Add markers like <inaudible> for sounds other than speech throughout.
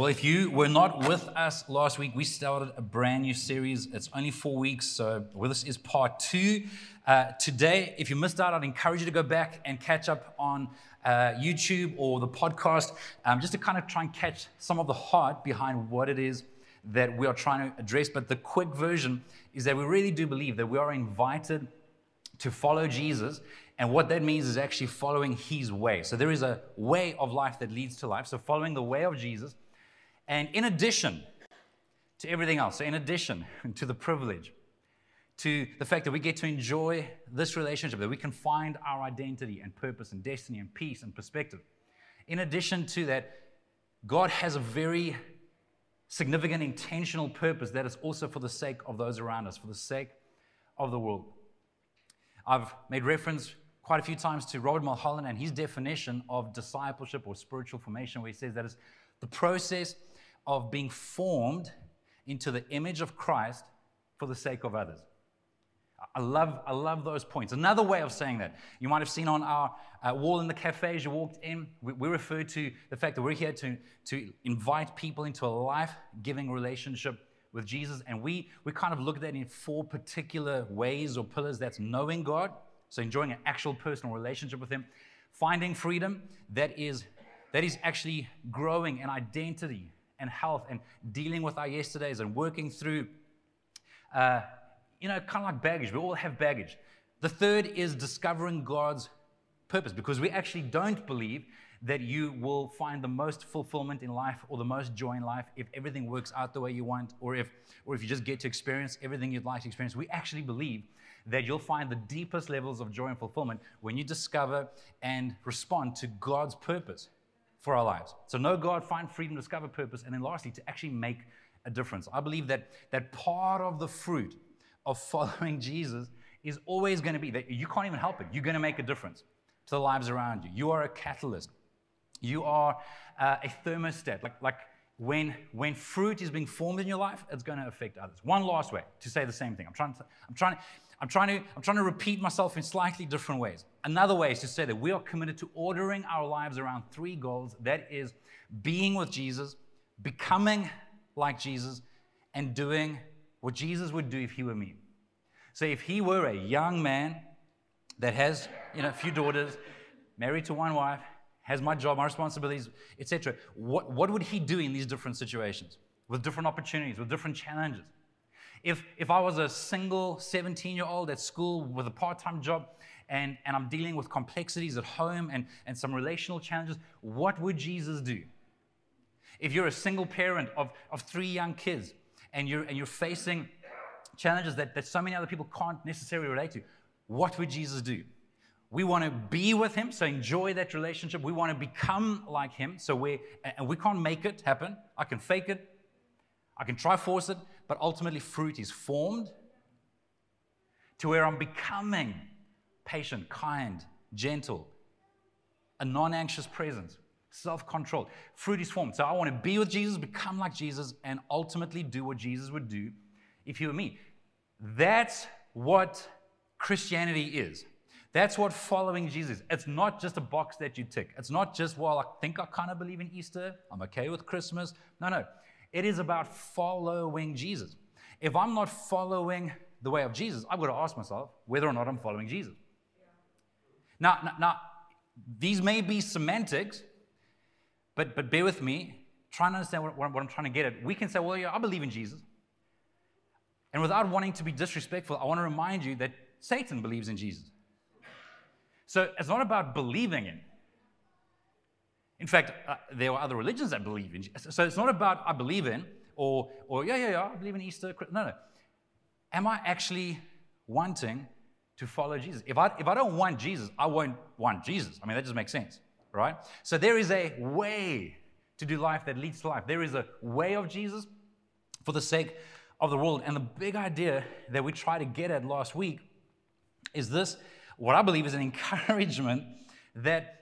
Well, if you were not with us last week, we started a brand new series. It's only four weeks, so well, this is part two. Uh, today, if you missed out, I'd encourage you to go back and catch up on uh, YouTube or the podcast, um, just to kind of try and catch some of the heart behind what it is that we are trying to address. But the quick version is that we really do believe that we are invited to follow Jesus. And what that means is actually following his way. So there is a way of life that leads to life. So following the way of Jesus. And in addition to everything else, so in addition <laughs> to the privilege, to the fact that we get to enjoy this relationship, that we can find our identity and purpose and destiny and peace and perspective. In addition to that, God has a very significant intentional purpose that is also for the sake of those around us, for the sake of the world. I've made reference quite a few times to Robert Mulholland and his definition of discipleship or spiritual formation, where he says that is the process of being formed into the image of Christ for the sake of others. I love, I love those points. Another way of saying that, you might have seen on our uh, wall in the cafe as you walked in, we, we refer to the fact that we're here to, to invite people into a life giving relationship with Jesus. And we, we kind of look at that in four particular ways or pillars that's knowing God, so enjoying an actual personal relationship with Him, finding freedom that is, that is actually growing an identity and health and dealing with our yesterdays and working through. Uh, you know, kind of like baggage. We all have baggage. The third is discovering God's purpose because we actually don't believe that you will find the most fulfillment in life or the most joy in life if everything works out the way you want or if or if you just get to experience everything you'd like to experience. We actually believe that you'll find the deepest levels of joy and fulfillment when you discover and respond to God's purpose for our lives. So know God, find freedom, discover purpose, and then lastly, to actually make a difference. I believe that that part of the fruit of <laughs> following Jesus is always going to be that you can't even help it. You're going to make a difference to the lives around you. You are a catalyst. You are uh, a thermostat. Like, like when, when fruit is being formed in your life, it's going to affect others. One last way to say the same thing. I'm trying to, I'm trying, I'm trying to, I'm trying to repeat myself in slightly different ways. Another way is to say that we are committed to ordering our lives around three goals. That is being with Jesus, becoming like Jesus, and doing what Jesus would do if he were me. So if he were a young man that has, you know, a few daughters, married to one wife, has my job, my responsibilities, etc., what, what would he do in these different situations with different opportunities, with different challenges? If, if I was a single 17 year old at school with a part time job and, and I'm dealing with complexities at home and, and some relational challenges, what would Jesus do? If you're a single parent of, of three young kids and you're, and you're facing challenges that, that so many other people can't necessarily relate to, what would Jesus do? We want to be with him, so enjoy that relationship. We want to become like him, so we and we can't make it happen. I can fake it, I can try force it, but ultimately fruit is formed to where I'm becoming patient, kind, gentle, a non-anxious presence, self-control. Fruit is formed. So I want to be with Jesus, become like Jesus, and ultimately do what Jesus would do if you were me. That's what Christianity is. That's what following Jesus is. It's not just a box that you tick. It's not just, well, I think I kind of believe in Easter. I'm okay with Christmas. No, no. It is about following Jesus. If I'm not following the way of Jesus, I've got to ask myself whether or not I'm following Jesus. Now, now, now these may be semantics, but, but bear with me. Trying to understand what, what I'm trying to get at. We can say, well, yeah, I believe in Jesus. And without wanting to be disrespectful, I want to remind you that Satan believes in Jesus. So it's not about believing in. In fact, uh, there are other religions that believe in. So it's not about I believe in or, or yeah, yeah, yeah, I believe in Easter. No, no. Am I actually wanting to follow Jesus? If I, if I don't want Jesus, I won't want Jesus. I mean, that just makes sense, right? So there is a way to do life that leads to life. There is a way of Jesus for the sake of the world. And the big idea that we tried to get at last week is this what I believe is an <laughs> encouragement that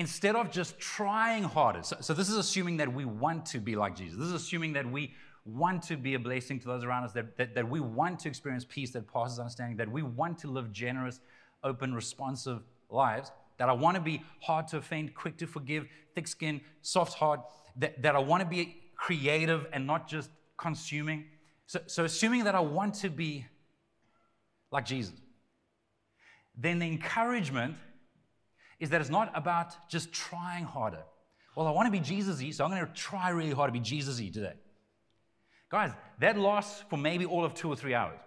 instead of just trying harder, so, so, this is assuming that we want to be like Jesus. This is assuming that we want to be a blessing to those around us, that, that, that we want to experience peace that passes understanding, that we want to live generous, open, responsive lives, that I want to be hard to offend, quick to forgive, thick skin, soft heart, that, that I want to be creative and not just consuming. So, so assuming that I want to be like Jesus, then the encouragement is that it's not about just trying harder. Well, I want to be Jesus y, so I'm going to try really hard to be Jesus y today. Guys, that lasts for maybe all of two or three hours.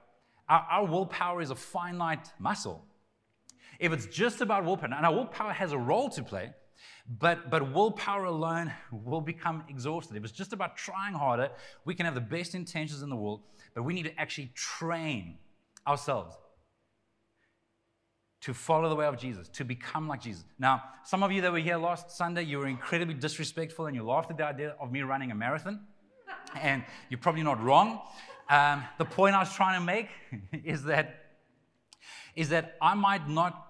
Our, our willpower is a finite muscle. If it's just about willpower, and our willpower has a role to play, but, but willpower alone will become exhausted. If it's just about trying harder, we can have the best intentions in the world, but we need to actually train ourselves to follow the way of Jesus, to become like Jesus. Now, some of you that were here last Sunday, you were incredibly disrespectful and you laughed at the idea of me running a marathon. <laughs> And you're probably not wrong. Um, the point I was trying to make <laughs> is that, is that I might not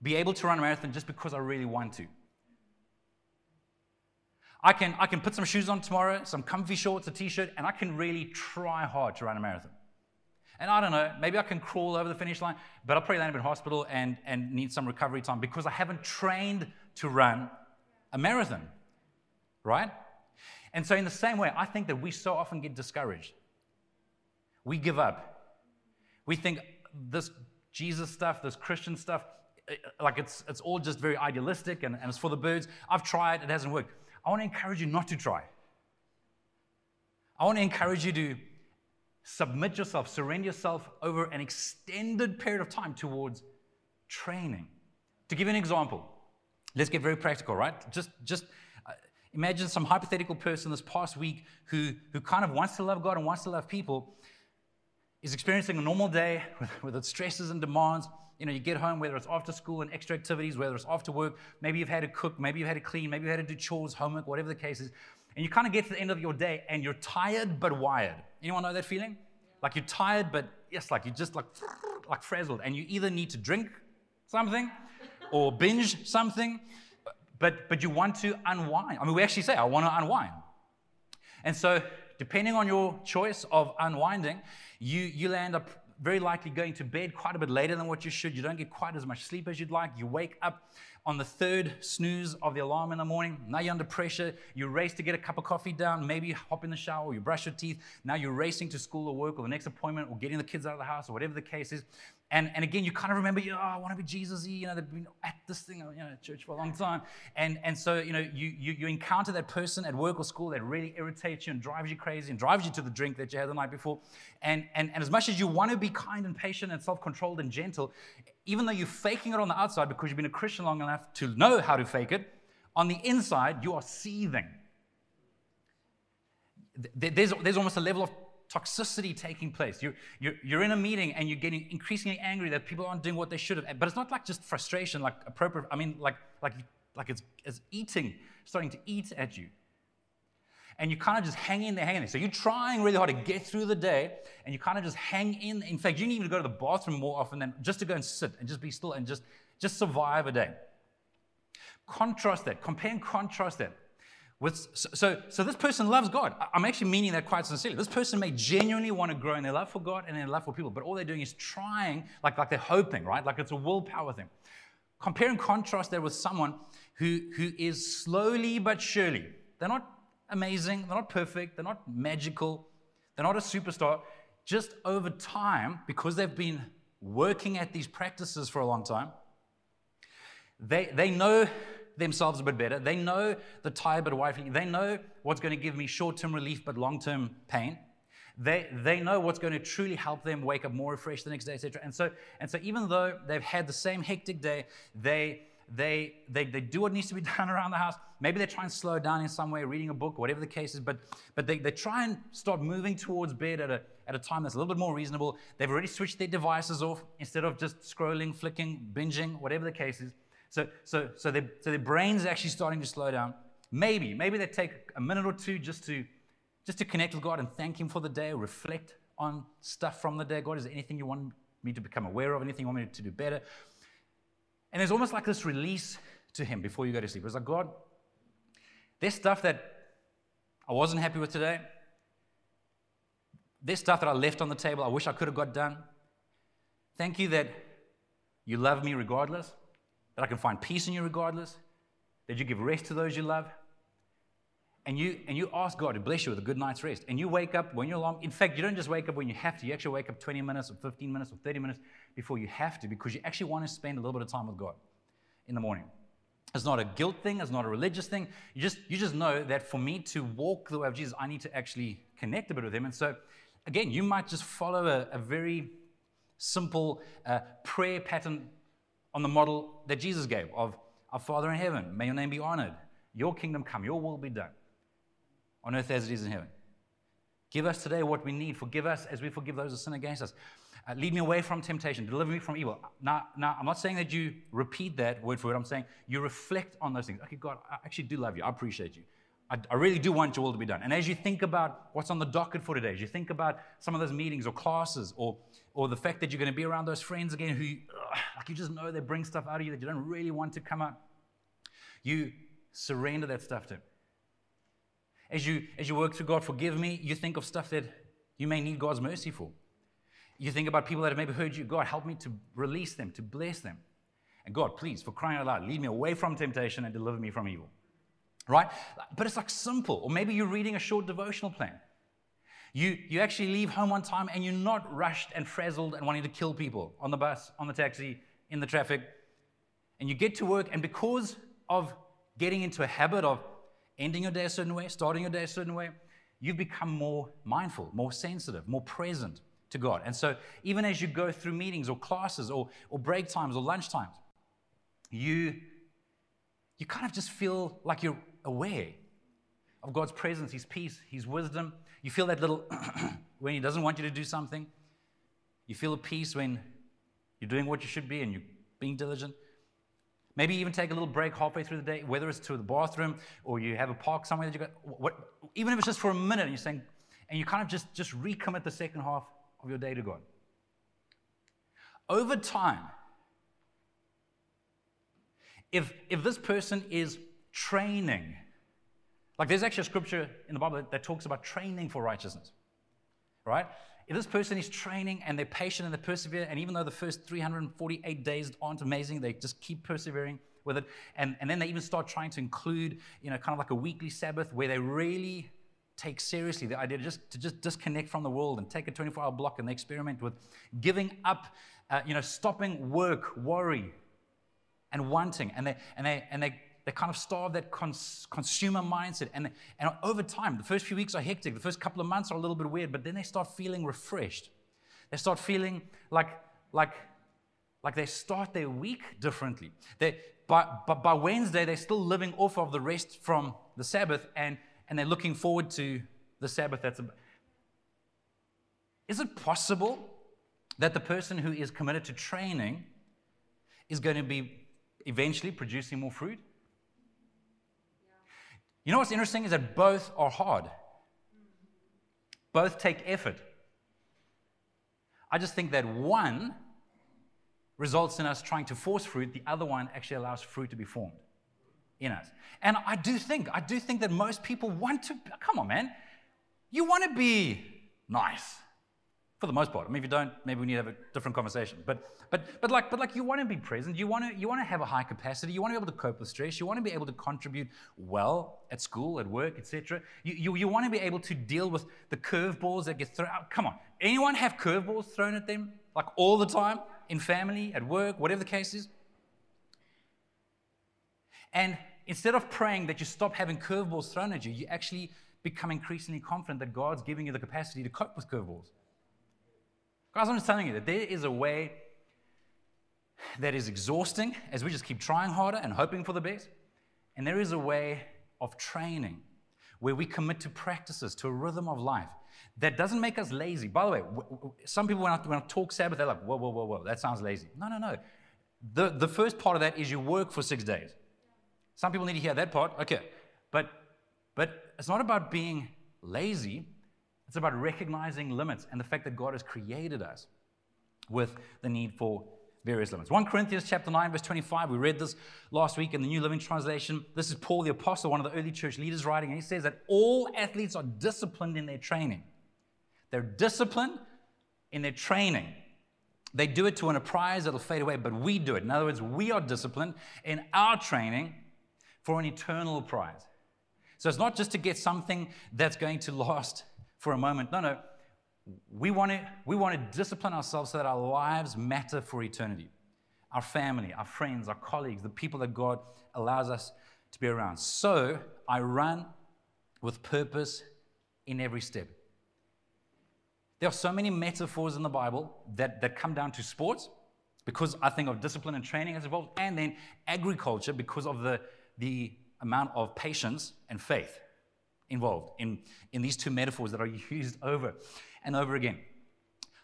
be able to run a marathon just because I really want to. I can, I can put some shoes on tomorrow, some comfy shorts, a t shirt, and I can really try hard to run a marathon. And I don't know, maybe I can crawl over the finish line, but I'll probably land up in hospital and, and need some recovery time because I haven't trained to run a marathon, right? And so, in the same way, I think that we so often get discouraged. We give up. We think this Jesus stuff, this Christian stuff, eh, like it's, it's all just very idealistic and, and it's for the birds. I've tried, it hasn't worked. I want to encourage you not to try. I want to encourage you to submit yourself, surrender yourself over an extended period of time towards training. To give you an example, let's get very practical, right? Just, just uh, imagine some hypothetical person this past week who, who kind of wants to love God and wants to love people, is experiencing a normal day with, with its stresses and demands. You know, you get home, whether it's after school and extra activities, whether it's after work, maybe you've had to cook, maybe you've had to clean, maybe you've had to do chores, homework, whatever the case is. And you kind of get to the end of your day and you're tired but wired. Anyone know that feeling? Like you're tired, but yes, like you're just like, <laughs> like frazzled. And you either need to drink something or binge something, but, but you want to unwind. I mean, we actually say, I want to unwind. And so, depending on your choice of unwinding, you, you'll end up very likely going to bed quite a bit later than what you should. You don't get quite as much sleep as you'd like. You wake up on the third snooze of the alarm in the morning. Now you're under pressure. You race to get a cup of coffee down. Maybe you hop in the shower, you brush your teeth. Now you're racing to school or work or the next appointment or getting the kids out of the house or whatever the case is. And, and again, you kind of remember, oh, I want to be Jesus-y. You know, they've been at this thing, you know, church for a long time. And, and so, you know, you, you, you encounter that person at work or school that really irritates you and drives you crazy and drives you to the drink that you had the night before. And, and, and as much as you want to be kind and patient and self-controlled and gentle, even though you're faking it on the outside because you've been a Christian long enough to know how to fake it, on the inside, you are seething. There's, there's almost a level of toxicity taking place. You're, you're, you're in a meeting and you're getting increasingly angry that people aren't doing what they should have. But it's not like just frustration, like appropriate. I mean, like, like, like it's, it's eating, starting to eat at you. And you kind of just hang in there, hang in there. So you're trying really hard to get through the day, and you kind of just hang in. In fact, you need to go to the bathroom more often than just to go and sit and just be still and just, just survive a day. Contrast that, compare and contrast that with, so, so this person loves God. I'm actually meaning that quite sincerely. This person may genuinely want to grow in their love for God and their love for people, but all they're doing is trying, like, like they're hoping, right? Like it's a willpower thing. Compare and contrast that with someone who, who is slowly but surely. They're not amazing, they're not perfect, they're not magical, they're not a superstar. Just over time, because they've been working at these practices for a long time, they, they know themselves a bit better. They know the tired but wife. They know what's going to give me short-term relief but long-term pain. They, they know what's going to truly help them wake up more refreshed the next day, etc. And so, and so even though they've had the same hectic day, they, they, they, they do what needs to be <laughs> done around the house. Maybe they try and slow down in some way, reading a book, whatever the case is, but, but they, they try and start moving towards bed at a, at a time that's a little bit more reasonable. They've already switched their devices off instead of just scrolling, flicking, binging, whatever the case is. So, so, so, their, so their brain's actually starting to slow down. Maybe, maybe they take a minute or two just to, just to connect with God and thank Him for the day, reflect on stuff from the day. God, is there anything you want me to become aware of, anything you want me to do better? And there's almost like this release to Him before you go to sleep. It's like, God, there's stuff that I wasn't happy with today. There's stuff that I left on the table I wish I could have got done. Thank you that you love me regardless that I can find peace in you regardless, that you give rest to those you love. and you and you ask God to bless you with a good night's rest, and you wake up when you're long. In fact, you don't just wake up when you have to. You actually wake up 20 minutes or 15 minutes or 30 minutes before you have to, because you actually want to spend a little bit of time with God in the morning. It's not a guilt thing. It's not a religious thing. You just you just know that for me to walk the way of Jesus, I need to actually connect a bit with Him. And so, again, you might just follow a, a very simple uh, prayer pattern on the model that Jesus gave of our Father in heaven, may your name be honored, your kingdom come, your will be done on earth as it is in heaven. Give us today what we need. Forgive us as we forgive those who sin against us. Uh, lead me away from temptation. Deliver me from evil. Now, now, I'm not saying that you repeat that word for word. I'm saying you reflect on those things. Okay, God, I actually do love you. I appreciate you. I, I really do want your will to be done. And as you think about what's on the docket for today, as you think about some of those meetings or classes or, or the fact that you're going to be around those friends again who, ugh, like you just know they bring stuff out of you that you don't really want to come out, you surrender that stuff to Him. As you, as you work through God, forgive me, you think of stuff that you may need God's mercy for. You think about people that have maybe heard you. God, help me to release them, to bless them. And God, please, for crying out loud, lead me away from temptation and deliver me from evil. Right? But it's like simple. Or maybe you're reading a short devotional plan. You, you actually leave home on time and you're not rushed and frazzled and wanting to kill people on the bus, on the taxi, in the traffic. And you get to work, and because of getting into a habit of ending your day a certain way, starting your day a certain way, you've become more mindful, more sensitive, more present to God. And so, even as you go through meetings or classes or, or break times or lunch times, you, you kind of just feel like you're aware of God's presence, His peace, His wisdom. You feel that little <clears throat> when He doesn't want you to do something. You feel a peace when you're doing what you should be and you're being diligent. Maybe even take a little break halfway through the day, whether it's to the bathroom or you have a park somewhere that you got. What, even if it's just for a minute, and you're saying, and you kind of just just recommit the second half of your day to God. Over time, if if this person is training, like there's actually a scripture in the Bible that talks about training for righteousness, right? If this person is training and they're patient and they persevere, and even though the first 348 days aren't amazing, they just keep persevering with it. And, and then they even start trying to include, you know, kind of like a weekly Sabbath where they really take seriously the idea to just, to just disconnect from the world and take a 24 hour block and they experiment with giving up, uh, you know, stopping work, worry, and wanting. And they, and they, and they they kind of starve that cons- consumer mindset. And, and over time, the first few weeks are hectic. The first couple of months are a little bit weird, but then they start feeling refreshed. They start feeling like, like, like they start their week differently. They, by, by, by Wednesday, they're still living off of the rest from the Sabbath, and, and they're looking forward to the Sabbath. That's is it possible that the person who is committed to training is going to be eventually producing more fruit? You know what's interesting is that both are hard, both take effort. I just think that one results in us trying to force fruit, the other one actually allows fruit to be formed in us. And I do think, I do think that most people want to, come on, man, you want to be nice for the most part. I mean, if you don't, maybe we need to have a different conversation. But, but, but like, but like, you want to be present. You want to, you want to have a high capacity. You want to be able to cope with stress. You want to be able to contribute well at school, at work, etc. You, you, you want to be able to deal with the curveballs that get thrown out. Come on, anyone have curveballs thrown at them like all the time in family, at work, whatever the case is? And instead of praying that you stop having curveballs thrown at you, you actually become increasingly confident that God's giving you the capacity to cope with curveballs. Guys, I'm just telling you that there is a way that is exhausting as we just keep trying harder and hoping for the best. And there is a way of training where we commit to practices, to a rhythm of life that doesn't make us lazy. By the way, some people, when I, when I talk Sabbath, they're like, whoa, whoa, whoa, whoa, that sounds lazy. No, no, no. The, the first part of that is you work for six days. Some people need to hear that part. Okay. But, but it's not about being lazy, it's about recognizing limits and the fact that God has created us with the need for various limits. 1 Corinthians chapter 9 verse 25 we read this last week in the New Living Translation. This is Paul the apostle, one of the early church leaders writing and he says that all athletes are disciplined in their training. They're disciplined in their training. They do it to win a prize that'll fade away, but we do it. In other words, we are disciplined in our training for an eternal prize. So it's not just to get something that's going to last for a moment. No, no. We want to, we want to discipline ourselves so that our lives matter for eternity. Our family, our friends, our colleagues, the people that God allows us to be around. So I run with purpose in every step. There are so many metaphors in the Bible that, that come down to sports because I think of discipline and training as involved, and then agriculture because of the, the amount of patience and faith involved in, in these two metaphors that are <laughs> used over and over again.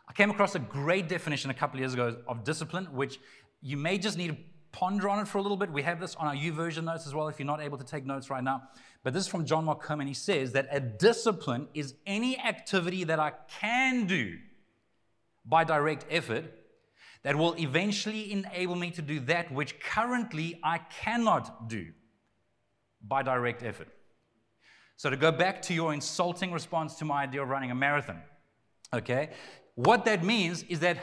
I came across a great definition a couple of years ago of discipline, which you may just need to ponder on it for a little bit. We have this on our YouVersion notes as well if you're not able to take notes right now. But this is from John Mark. And he says that a discipline is any activity that I can do by direct effort that will eventually enable me to do that which currently I cannot do by direct effort. So, to go back to your insulting response to my idea of running a marathon, okay, what that means is that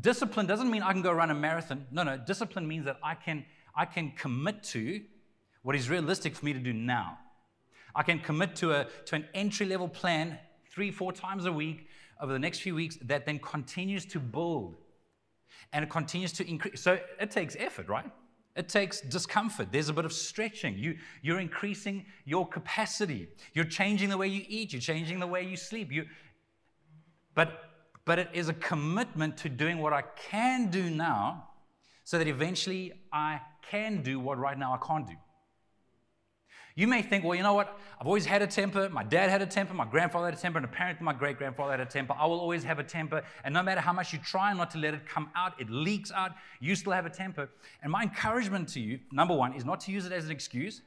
discipline doesn't mean I can go run a marathon. No, no, discipline means that I can, I can commit to what is realistic for me to do now. I can commit to, a, to an entry level plan three, four times a week over the next few weeks that then continues to build and it continues to increase. So it takes effort, right? It takes discomfort. There's a bit of stretching. You, you're increasing your capacity. You're changing the way you eat. You're changing the way you sleep. You, but, but it is a commitment to doing what I can do now so that eventually I can do what right now I can't do. You may think, well, you know what? I've always had a temper. My dad had a temper. My grandfather had a temper. And apparently, my great grandfather had a temper. I will always have a temper. And no matter how much you try not to let it come out, it leaks out. You still have a temper. And my encouragement to you, number one, is not to use it as an excuse.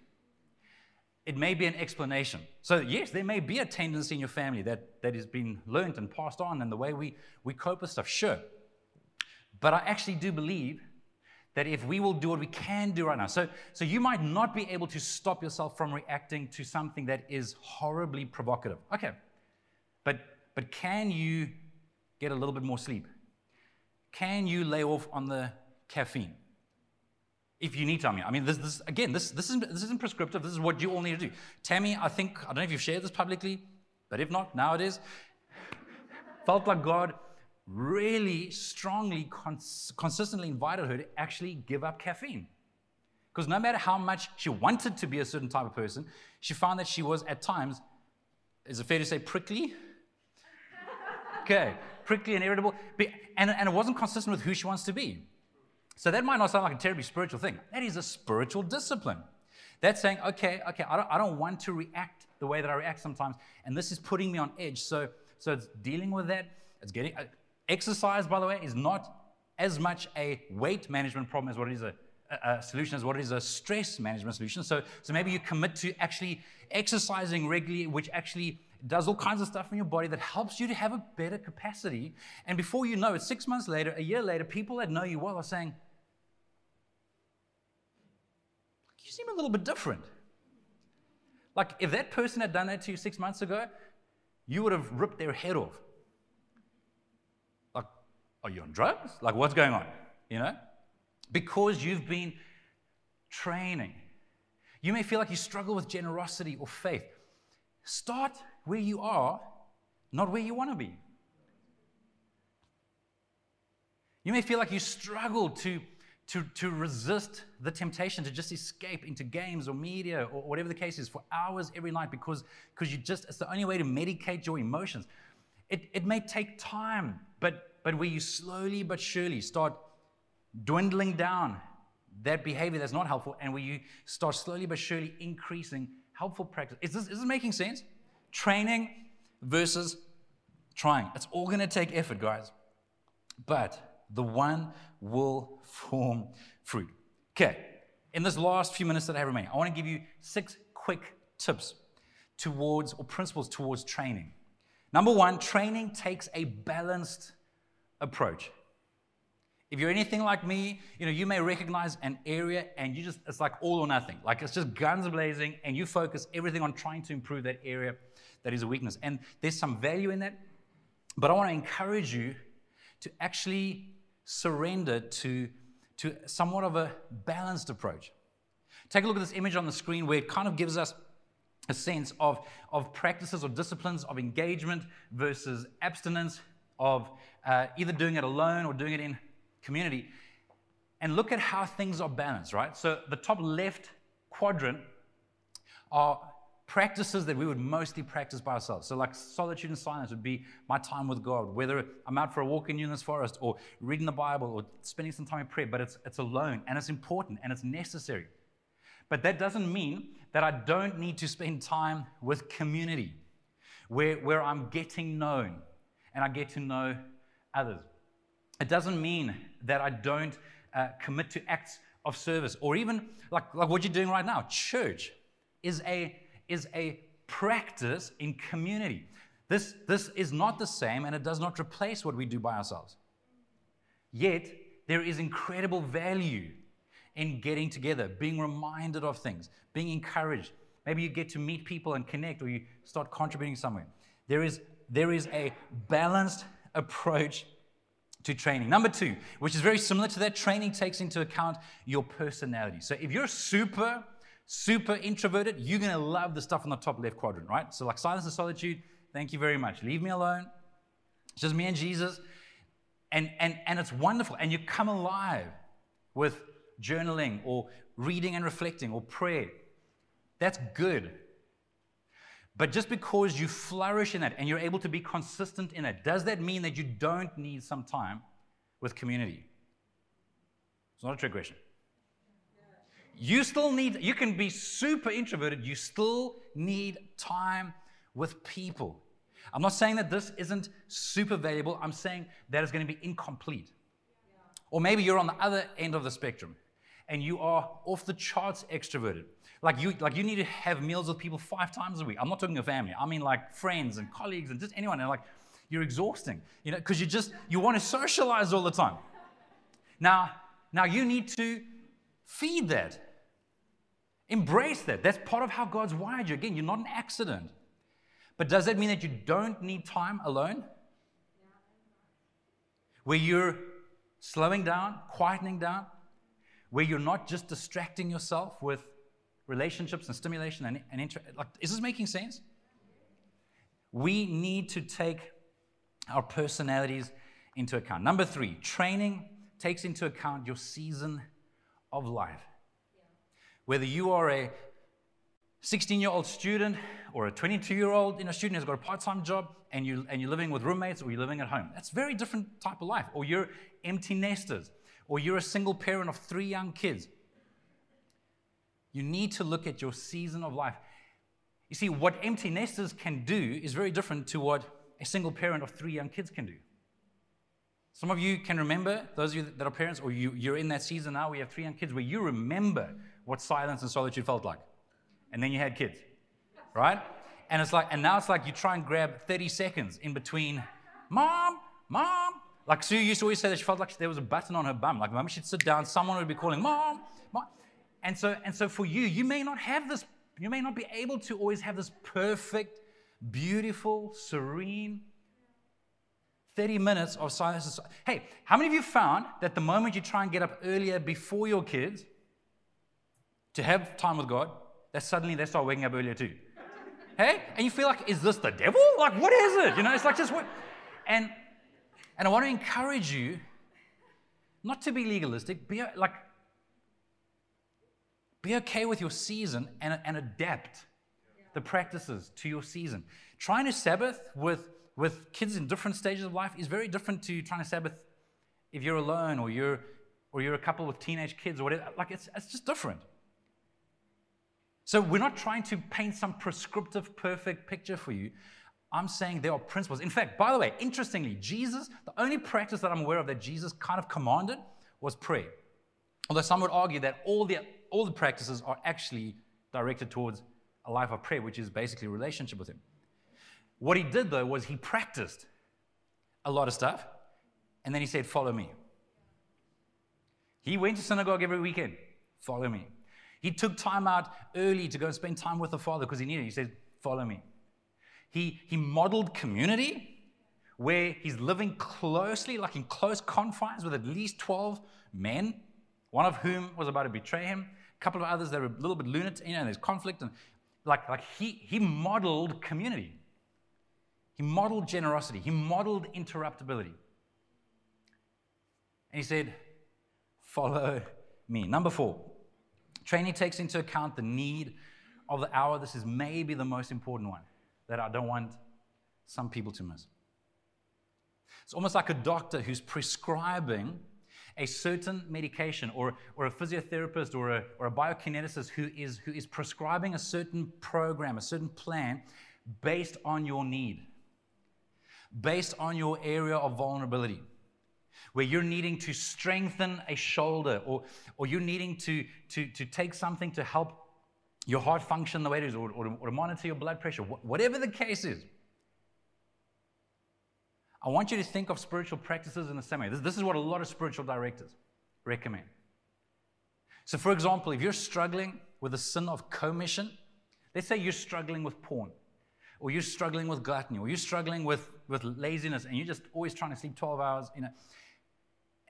It may be an explanation. So, yes, there may be a tendency in your family that, that has been learned and passed on, and the way we, we cope with stuff, sure. But I actually do believe that if we will do what we can do right now. So, so you might not be able to stop yourself from reacting to something that is horribly provocative. Okay. But, but can you get a little bit more sleep? Can you lay off on the caffeine? If you need mean, I mean, this, this again, this, this, isn't, this isn't prescriptive. This is what you all need to do. Tammy, I think, I don't know if you've shared this publicly, but if not, now it is. Felt like God really strongly, cons- consistently invited her to actually give up caffeine. Because no matter how much she wanted to be a certain type of person, she found that she was at times, is it fair to say, prickly? okay, prickly and irritable. And, and it wasn't consistent with who she wants to be. So that might not sound like a terribly spiritual thing. That is a spiritual discipline. That's saying, okay, okay, I don't, I don't want to react the way that I react sometimes, and this is putting me on edge. So, so it's dealing with that. It's getting, uh, Exercise, by the way, is not as much a weight management problem as what it is a, a, solution as what it is a stress management solution. So, so maybe you commit to actually exercising regularly, which actually does all kinds of stuff in your body that helps you to have a better capacity. And before you know it, six months later, a year later, people that know you well are saying, You seem a little bit different. Like if that person had done that to you six months ago, you would have ripped their head off. Are you on drugs? Like, what's going on? You know? Because you've been training. You may feel like you struggle with generosity or faith. Start where you are, not where you want to be. You may feel like you struggle to, to, to resist the temptation to just escape into games or media or whatever the case is for hours every night because, because you just, it's the only way to medicate your emotions. It, it may take time, but but where you slowly but surely start dwindling down that behavior that's not helpful, and where you start slowly but surely increasing helpful practice. Is this, is this making sense? Training versus trying. It's all going to take effort, guys. But the one will form fruit. Okay, in this last few minutes that I have remaining, I want to give you six quick tips towards or principles towards training. Number one, training takes a balanced approach. If you're anything like me, you know, you may recognize an area and you just, it's like all or nothing. Like it's just guns blazing and you focus everything on trying to improve that area that is a weakness. And there's some value in that. But I want to encourage you to actually surrender to, to somewhat of a balanced approach. Take a look at this image on the screen where it kind of gives us a sense of, of practices or disciplines of engagement versus abstinence, of uh, either doing it alone or doing it in community. And look at how things are balanced, right? So the top left quadrant are practices that we would mostly practice by ourselves. So, like solitude and silence would be my time with God, whether I'm out for a walk in Eunice Forest or reading the Bible or spending some time in prayer, but it's, it's alone and it's important and it's necessary. But that doesn't mean that I don't need to spend time with community where, where I'm getting known and I get to know others. It doesn't mean that I don't uh, commit to acts of service or even like, like what you're doing right now. Church is a, is a practice in community. This, this is not the same and it does not replace what we do by ourselves. Yet, there is incredible value in getting together, being reminded of things, being encouraged. Maybe you get to meet people and connect, or you start contributing somewhere. There is, there is a balanced approach to training. Number two, which is very similar to that, training takes into account your personality. So if you're super, super introverted, you're to love the stuff on the top left quadrant, right? So, like silence and solitude, thank you very much. Leave me alone. It's just me and Jesus. And, and, and it's wonderful. And you come alive with journaling or reading and reflecting or prayer. That's good. But just because you flourish in that and you're able to be consistent in it, does that mean that you don't need some time with community? It's not a trick question. You still need, you can be super introverted, you still need time with people. I'm not saying that this isn't super valuable, I'm saying that it's going to be incomplete. Or maybe you're on the other end of the spectrum and you are off the charts extroverted. Like you, like you need to have meals with people five times a week. I'm not talking your family. I mean like friends and colleagues and just anyone. And like you're exhausting, you know, because you just you want to socialize all the time. Now, now you need to feed that. Embrace that. That's part of how God's wired you. Again, you're not an accident. But does that mean that you don't need time alone? Where you're slowing down, quietening down, where you're not just distracting yourself with relationships and stimulation and, and inter- like is this making sense we need to take our personalities into account number three training takes into account your season of life whether you are a 16 year old student or a 22 year old you know, student who's got a part time job and, you, and you're living with roommates or you're living at home. That's very different type of life. Or you're empty nesters or you're a single parent of three young kids. You need to look at your season of life. You see, what empty nesters can do is very different to what a single parent of three young kids can do. Some of you can remember, those of you that are parents, or you, you're in that season now, we have three young kids, where you remember what silence and solitude felt like. And then you had kids, right? And it's like, and now it's like you try and grab 30 seconds in between, mom, mom, like Sue used to always say that she felt like there was a button on her bum. Like moment she'd sit down, someone would be calling, Mom, Mom. And so, and so for you, you may not have this, you may not be able to always have this perfect, beautiful, serene 30 minutes of silence. Hey, how many of you found that the moment you try and get up earlier before your kids to have time with God, that suddenly they start waking up earlier too? hey? And you feel like, is this the devil? Like, what is it? You know, it's like just what? And and I want to encourage you not to be legalistic, be like, be okay with your season and, and adapt the practices to your season. Trying to Sabbath with, with kids in different stages of life is very different to trying to Sabbath if you're alone or you're, or you're a couple with teenage kids or whatever. Like, it's, it's just different. So, we're not trying to paint some prescriptive, perfect picture for you. I'm saying there are principles. In fact, by the way, interestingly, Jesus, the only practice that I'm aware of that Jesus kind of commanded was prayer. Although some would argue that all the, all the practices are actually directed towards a life of prayer, which is basically relationship with Him. What he did, though, was he practiced a lot of stuff, and then he said, Follow me. He went to synagogue every weekend. Follow me. He took time out early to go and spend time with the Father because he needed it. He said, Follow me. He, he modeled community where he's living closely, like in close confines with at least 12 men, one of whom was about to betray him, couple of others that were a little bit lunatic, you know, there's conflict. And like, like he, he modeled community. He modeled generosity. He modeled interruptibility. And he said, Follow me. Number four, training takes into account the need of the hour. This is maybe the most important one that I don't want some people to miss. It's almost like a doctor who's prescribing a certain medication or, or a physiotherapist or a, or a biokineticist who is, who is prescribing a certain program, a certain plan based on your need, based on your area of vulnerability, where you're needing to strengthen a shoulder or, or you're needing to, to, to take something to help your heart function the way it is or, or, or monitor your blood pressure, whatever the case is. I want you to think of spiritual practices in the same way. This, this is what a lot of spiritual directors recommend. So, for example, if you're struggling with the sin of commission, let's say you're struggling with porn, or you're struggling with gluttony, or you're struggling with, with laziness, and you're just always trying to sleep 12 hours, you know.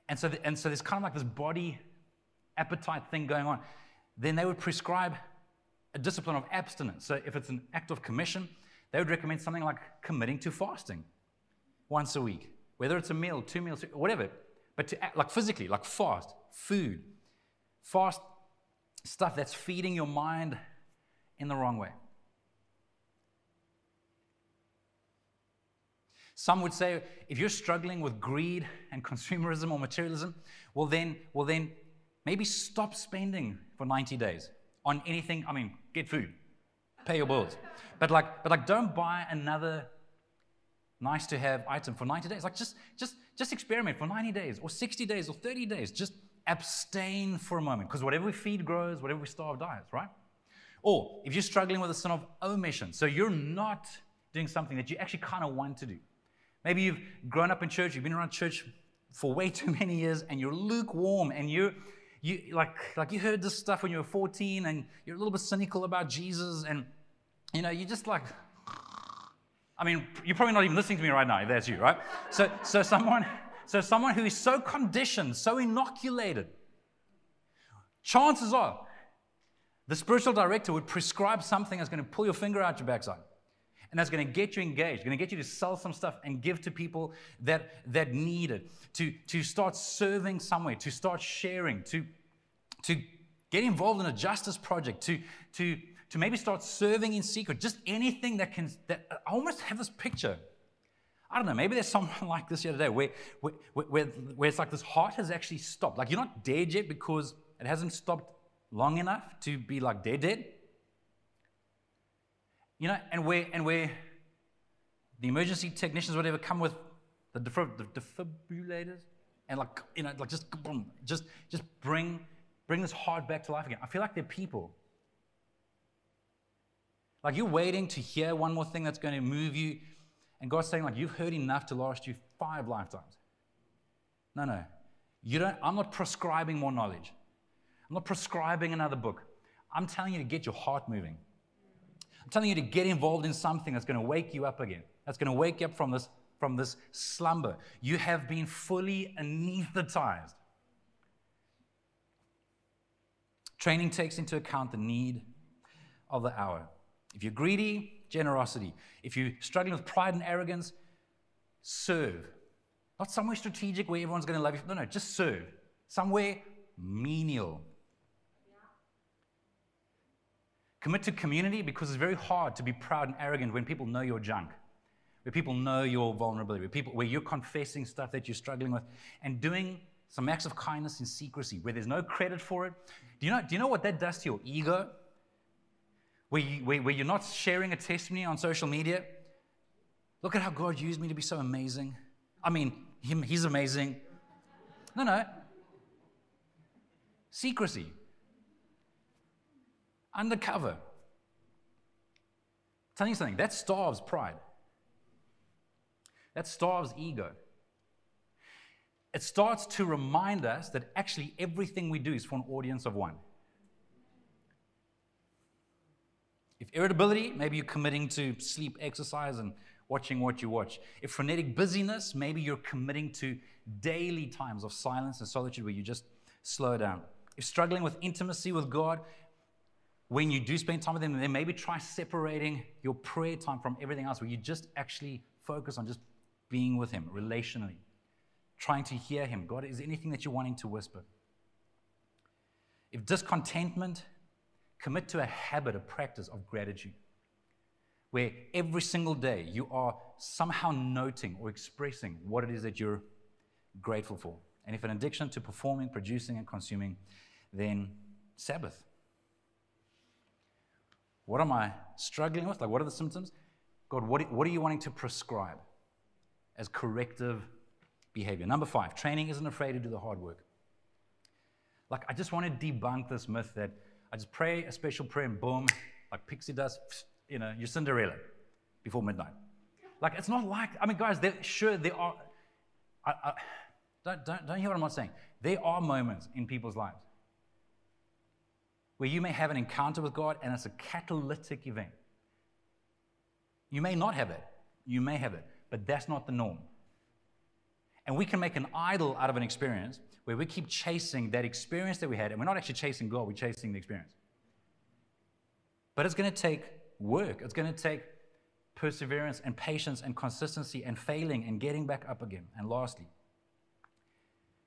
And so, the, and so there's kind of like this body appetite thing going on. Then they would prescribe a discipline of abstinence. So, if it's an act of commission, they would recommend something like committing to fasting once a week, whether it's a meal, two meals, whatever. But to act like physically, like fast, food, fast stuff that's feeding your mind in the wrong way. Some would say if you're struggling with greed and <laughs> consumerism or materialism, well then, well then maybe stop spending for 90 days on anything. I mean, get food, pay your bills. But like, but like don't buy another nice to have item for 90 days. Like just, just, just experiment for 90 days or 60 days or 30 days. Just abstain for a moment because whatever we feed grows, whatever we starve dies, right? Or if you're struggling with a sin of omission, so you're not doing something that you actually kind of want to do. Maybe you've grown up in church, you've been around church for way too many years, and you're lukewarm, and you're you like like you heard this stuff when you were 14, and you're a little bit cynical about Jesus, and you know you just like I mean, you're probably not even listening to me right now, that's you, right? So, so, someone, so someone who is so conditioned, so inoculated, chances are the spiritual director would prescribe something that's going to pull your finger out your backside. And that's going to get you engaged, going to get you to sell some stuff and give to people that, that need it, to, to start serving somewhere, to start sharing, to, to get involved in a justice project, to, to, to maybe start serving in secret, just anything that can, that I almost have this picture. I don't know, maybe there's someone <laughs> like this here today where, where, where, where it's like this heart has actually stopped. Like you're not dead yet because it hasn't stopped long enough to be like dead, dead. You know, and where, and where the emergency technicians, whatever, come with the, the defibrillators and like, you know, like just, boom, just, just bring, bring this heart back to life again. I feel like they're people like you're waiting to hear one more thing that's going to move you. And God's saying, like, you've heard enough to last you five lifetimes. No, no. You don't, I'm not prescribing more knowledge. I'm not prescribing another book. I'm telling you to get your heart moving. I'm telling you to get involved in something that's going to wake you up again. That's going to wake you up from this, from this slumber. You have been fully anesthetized. Training takes into account the need of the hour. If you're greedy, generosity. If you're struggling with pride and arrogance, serve. Not somewhere strategic where everyone's going to love you. No, no, just serve. Somewhere menial. Commit to community because it's very hard to be proud and arrogant when people know your junk, where people know your vulnerability, where, people, where you're confessing stuff that you're struggling with, and doing some acts of kindness in secrecy where there's no credit for it. Do you know, do you know what that does to your ego? Where, you, where, where you're not sharing a testimony on social media. Look at how God used me to be so amazing. I mean, him, he's amazing. No, no. Secrecy. Undercover. Tell you something, that starves pride. That starves ego. It starts to remind us that actually everything we do is for an audience of one. If irritability, maybe you're committing to sleep, exercise, and watching what you watch. If frenetic busyness, maybe you're committing to daily times of silence and solitude where you just slow down. If struggling with intimacy with God, when you do spend time with Him, then maybe try separating your prayer time from everything else, where you just actually focus on just being with Him relationally, trying to hear Him. God, is anything that you're wanting to whisper? If discontentment, commit to a habit, a practice of gratitude, where every single day you are somehow noting or expressing what it is that you're grateful for. And if an addiction to performing, producing, and consuming, then Sabbath. What am I struggling with? Like, what are the symptoms? God, what, what are you wanting to prescribe as corrective behavior? Number five, training isn't afraid to do the hard work. Like, I just want to debunk this myth that I just pray a special prayer and boom, like pixie dust, you know, you're Cinderella before midnight. Like, it's not like, I mean, guys, sure, there are, I, I, don't, don't, don't hear what I'm not saying. There are moments in people's lives where you may have an encounter with God and it's a catalytic event. You may not have it, you may have it, but that's not the norm. And we can make an idol out of an experience where we keep chasing that experience that we had, and we're not actually chasing God, we're chasing the experience. But it's going to take work, it's going to take perseverance and patience and consistency and failing and getting back up again. And lastly,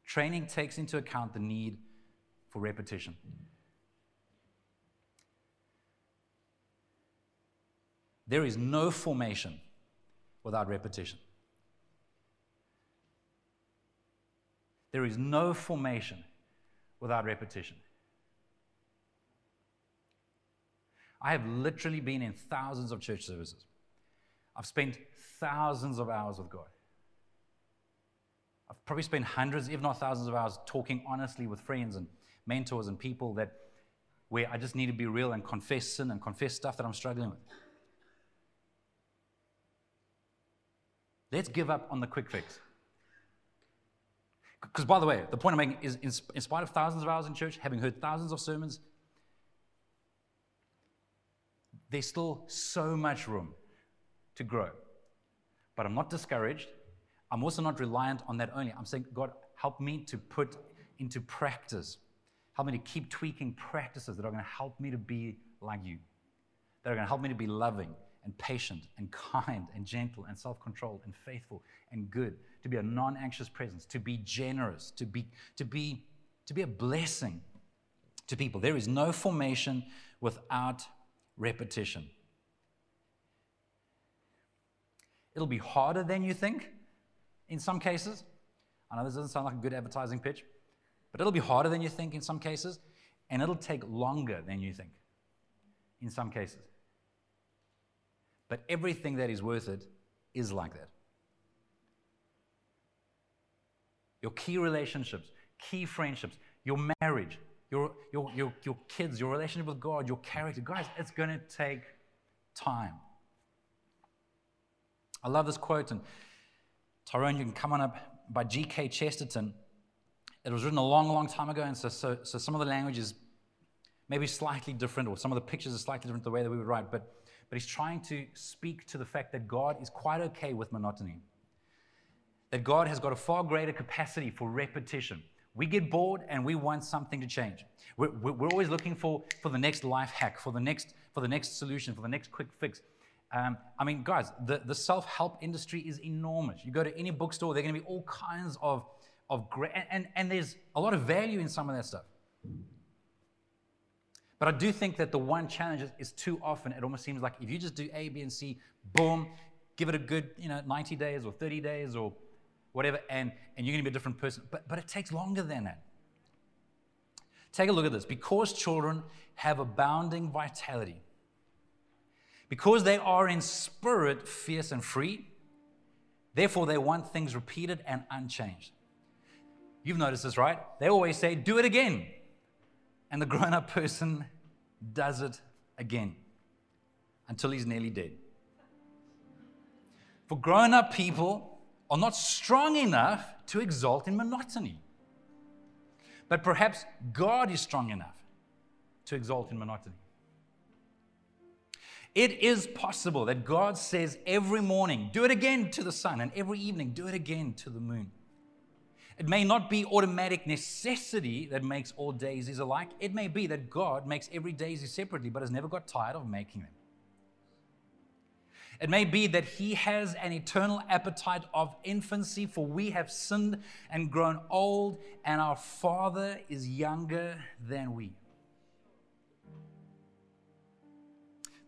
training takes into account the need for repetition. There is no formation without repetition. There is no formation without repetition. I have literally been in thousands of church services. I've spent thousands of hours with God. I've probably spent hundreds, if not thousands of hours talking honestly with friends and mentors and people that where I just need to be real and confess sin and confess stuff that I'm struggling with. Let's give up on the quick fix. Because, by the way, the point I'm making is in, in spite of thousands of hours in church, having heard thousands of sermons, there's still so much room to grow. But I'm not discouraged. I'm also not reliant on that only. I'm saying, God, help me to put into practice, help me to keep tweaking practices that are going to help me to be like you, that are going to help me to be loving, and patient and kind and gentle and self controlled and faithful and good, to be a non anxious presence, to be generous, to be, to, be, to be a blessing to people. There is no formation without repetition. It'll be harder than you think in some cases. I know this doesn't sound like a good advertising pitch, but it'll be harder than you think in some cases, and it'll take longer than you think in some cases. But everything that is worth it is like that. Your key relationships, key friendships, your marriage, your, your, your, your kids, your relationship with God, your character. Guys, it's going to take time. I love this quote, and Tyrone, you can come on up by G.K. Chesterton. It was written a long, long time ago, and so, so, so some of the language is maybe slightly different, or some of the pictures are slightly different the way that we would write. But but he's trying to speak to the fact that God is quite okay with monotony. That God has got a far greater capacity for repetition. We get bored and we want something to change. We're, we're always looking for, for the next life hack, for the next, for the next solution, for the next quick fix. Um, I mean, guys, the, the self help industry is enormous. You go to any bookstore, there are going to be all kinds of, of great, and, and, and there's a lot of value in some of that stuff. But I do think that the one challenge is, too often it almost seems like if you just do A, B, and C, boom, give it a good, you know, 90 days or 30 days or whatever, and, and you're to be a different person. But, but it takes longer than that. Take a look at this. Because children have abounding vitality, because they are in spirit fierce and free, therefore they want things repeated and unchanged. You've noticed this, right? They always say, do it again and the grown up person does it again until he's nearly dead. For grown up people are not strong enough to exalt in monotony. But perhaps God is strong enough to exalt in monotony. It is possible that God says every morning, do it again to the sun, and every evening, do it again to the moon. It may not be automatic necessity that makes all daisies alike. It may be that God makes every daisy separately, but has never got tired of making them. It may be that He has an eternal appetite of infancy, for we have sinned and grown old, and our Father is younger than we.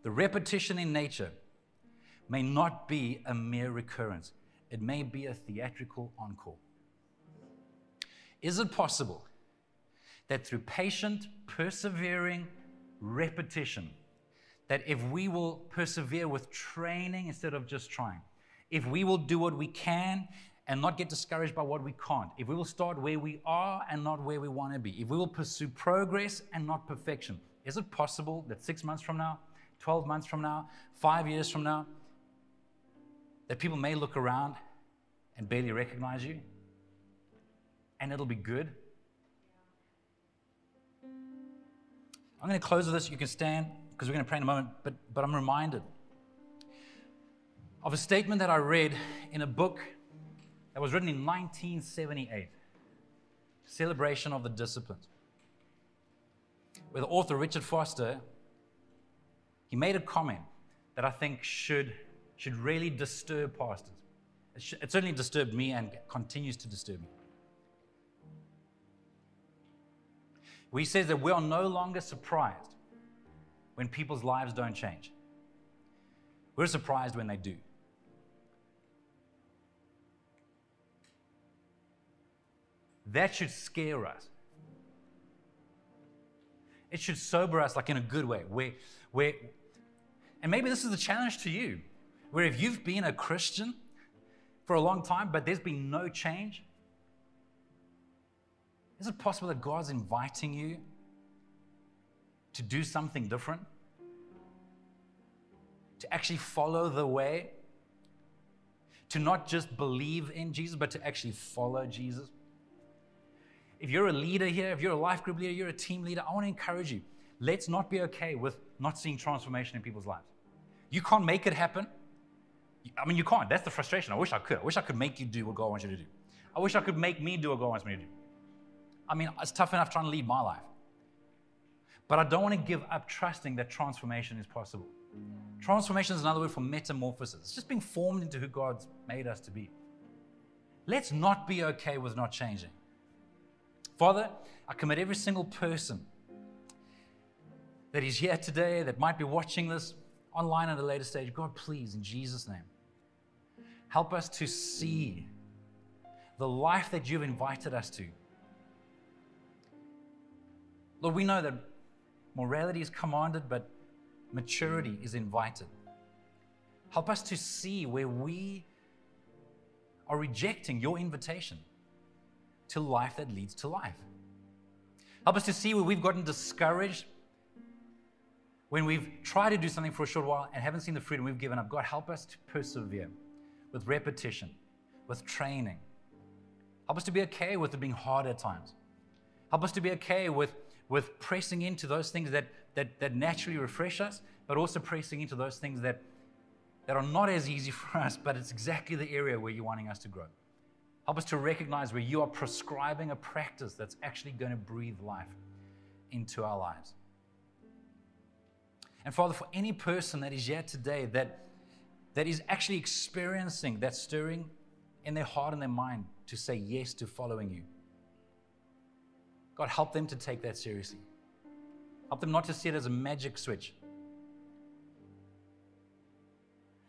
The repetition in nature may not be a mere recurrence, it may be a theatrical encore. Is it possible that through patient, persevering repetition, that if we will persevere with training instead of just trying, if we will do what we can and not get discouraged by what we can't, if we will start where we are and not where we want to be, if we will pursue progress and not perfection, is it possible that six months from now, 12 months from now, five years from now, that people may look around and barely recognize you? And it'll be good. I'm going to close with this. You can stand because we're going to pray in a moment, but, but I'm reminded of a statement that I read in a book that was written in 1978 Celebration of the Disciplines. Where the author Richard Foster he made a comment that I think should, should really disturb pastors. It, it certainly disturbed me and continues to disturb me. Where he says that we are no longer surprised when people's lives don't change. We're surprised when they do. That should scare us. It should sober us, like in a good way. Where, where, and maybe this is a challenge to you, where if you've been a Christian for a long time, but there's been no change, is it possible that God's inviting you to do something different? To actually follow the way? To not just believe in Jesus, but to actually follow Jesus? If you're a leader here, if you're a life group leader, you're a team leader, I want to encourage you. Let's not be okay with not seeing transformation in people's lives. You can't make it happen. I mean, you can't. That's the frustration. I wish I could. I wish I could make you do what God wants you to do. I wish I could make me do what God wants me to do. I mean, it's tough enough trying to lead my life. But I don't want to give up trusting that transformation is possible. Transformation is another word for metamorphosis. It's just being formed into who God's made us to be. Let's not be okay with not changing. Father, I commit every single person that is here today, that might be watching this online at a later stage. God, please, in Jesus' name, help us to see the life that you've invited us to Lord, we know that morality is commanded, but maturity mm. is invited. Help us to see where we are rejecting your invitation to life that leads to life. Help us to see where we've gotten discouraged when we've tried to do something for a short while and haven't seen the fruit and we've given up. God, help us to persevere with repetition, with training. Help us to be okay with it being hard at times. Help us to be okay with with pressing into those things that, that, that naturally refresh us, but also pressing into those things that, that are not as easy <laughs> for us, but it's exactly the area where you're wanting us to grow. Help us to recognize where you are prescribing a practice that's actually going to breathe life into our lives. And Father, for any person that is here today that, that is actually experiencing that stirring in their heart and their mind to say yes to following you, God, help them to take that seriously. Help them not to see it as a magic switch.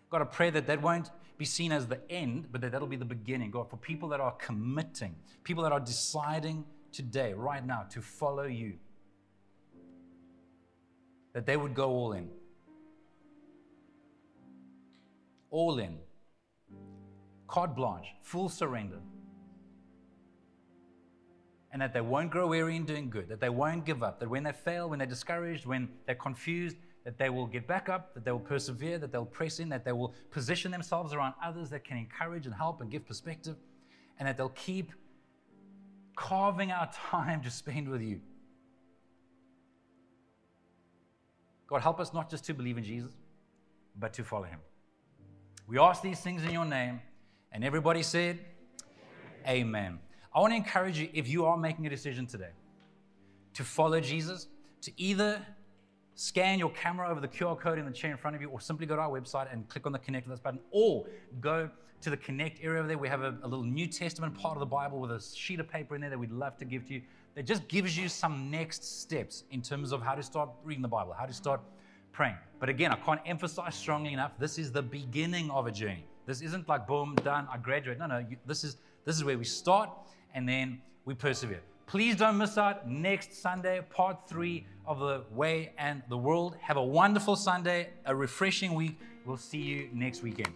God, I pray that that won't be seen as the end, but that that'll be the beginning. God, for people that are committing, people that are deciding today, right now, to follow you, that they would go all in. All in. Carte blanche, full surrender and that they won't grow weary in doing good, that they won't give up, that when they fail, when they're discouraged, when they're confused, that they will get back up, that they will persevere, that they'll press in, that they will position themselves around others that can encourage and help and give perspective, and that they'll keep carving out <laughs> time to spend with you. God, help us not just to believe in Jesus, but to follow him. We ask these things in your name, and everybody said, Amen. Amen. I want to encourage you if you are making a decision today to follow Jesus, to either scan your camera over the QR code in the chair in front of you, or simply go to our website and click on the Connect with Us button, or go to the Connect area over there. We have a, a, little New Testament part of the Bible with a sheet of paper in there that we'd love to give to you. That just gives you some next steps in terms of how to start reading the Bible, how to start praying. But again, I can't emphasize strongly enough. This is the beginning of a journey. This isn't like boom, done, I graduate. No, no. You, this is this is where we start, and then we persevere. Please don't miss out next Sunday, part three of the way and the world. Have a wonderful Sunday, a refreshing week. We'll see you next weekend.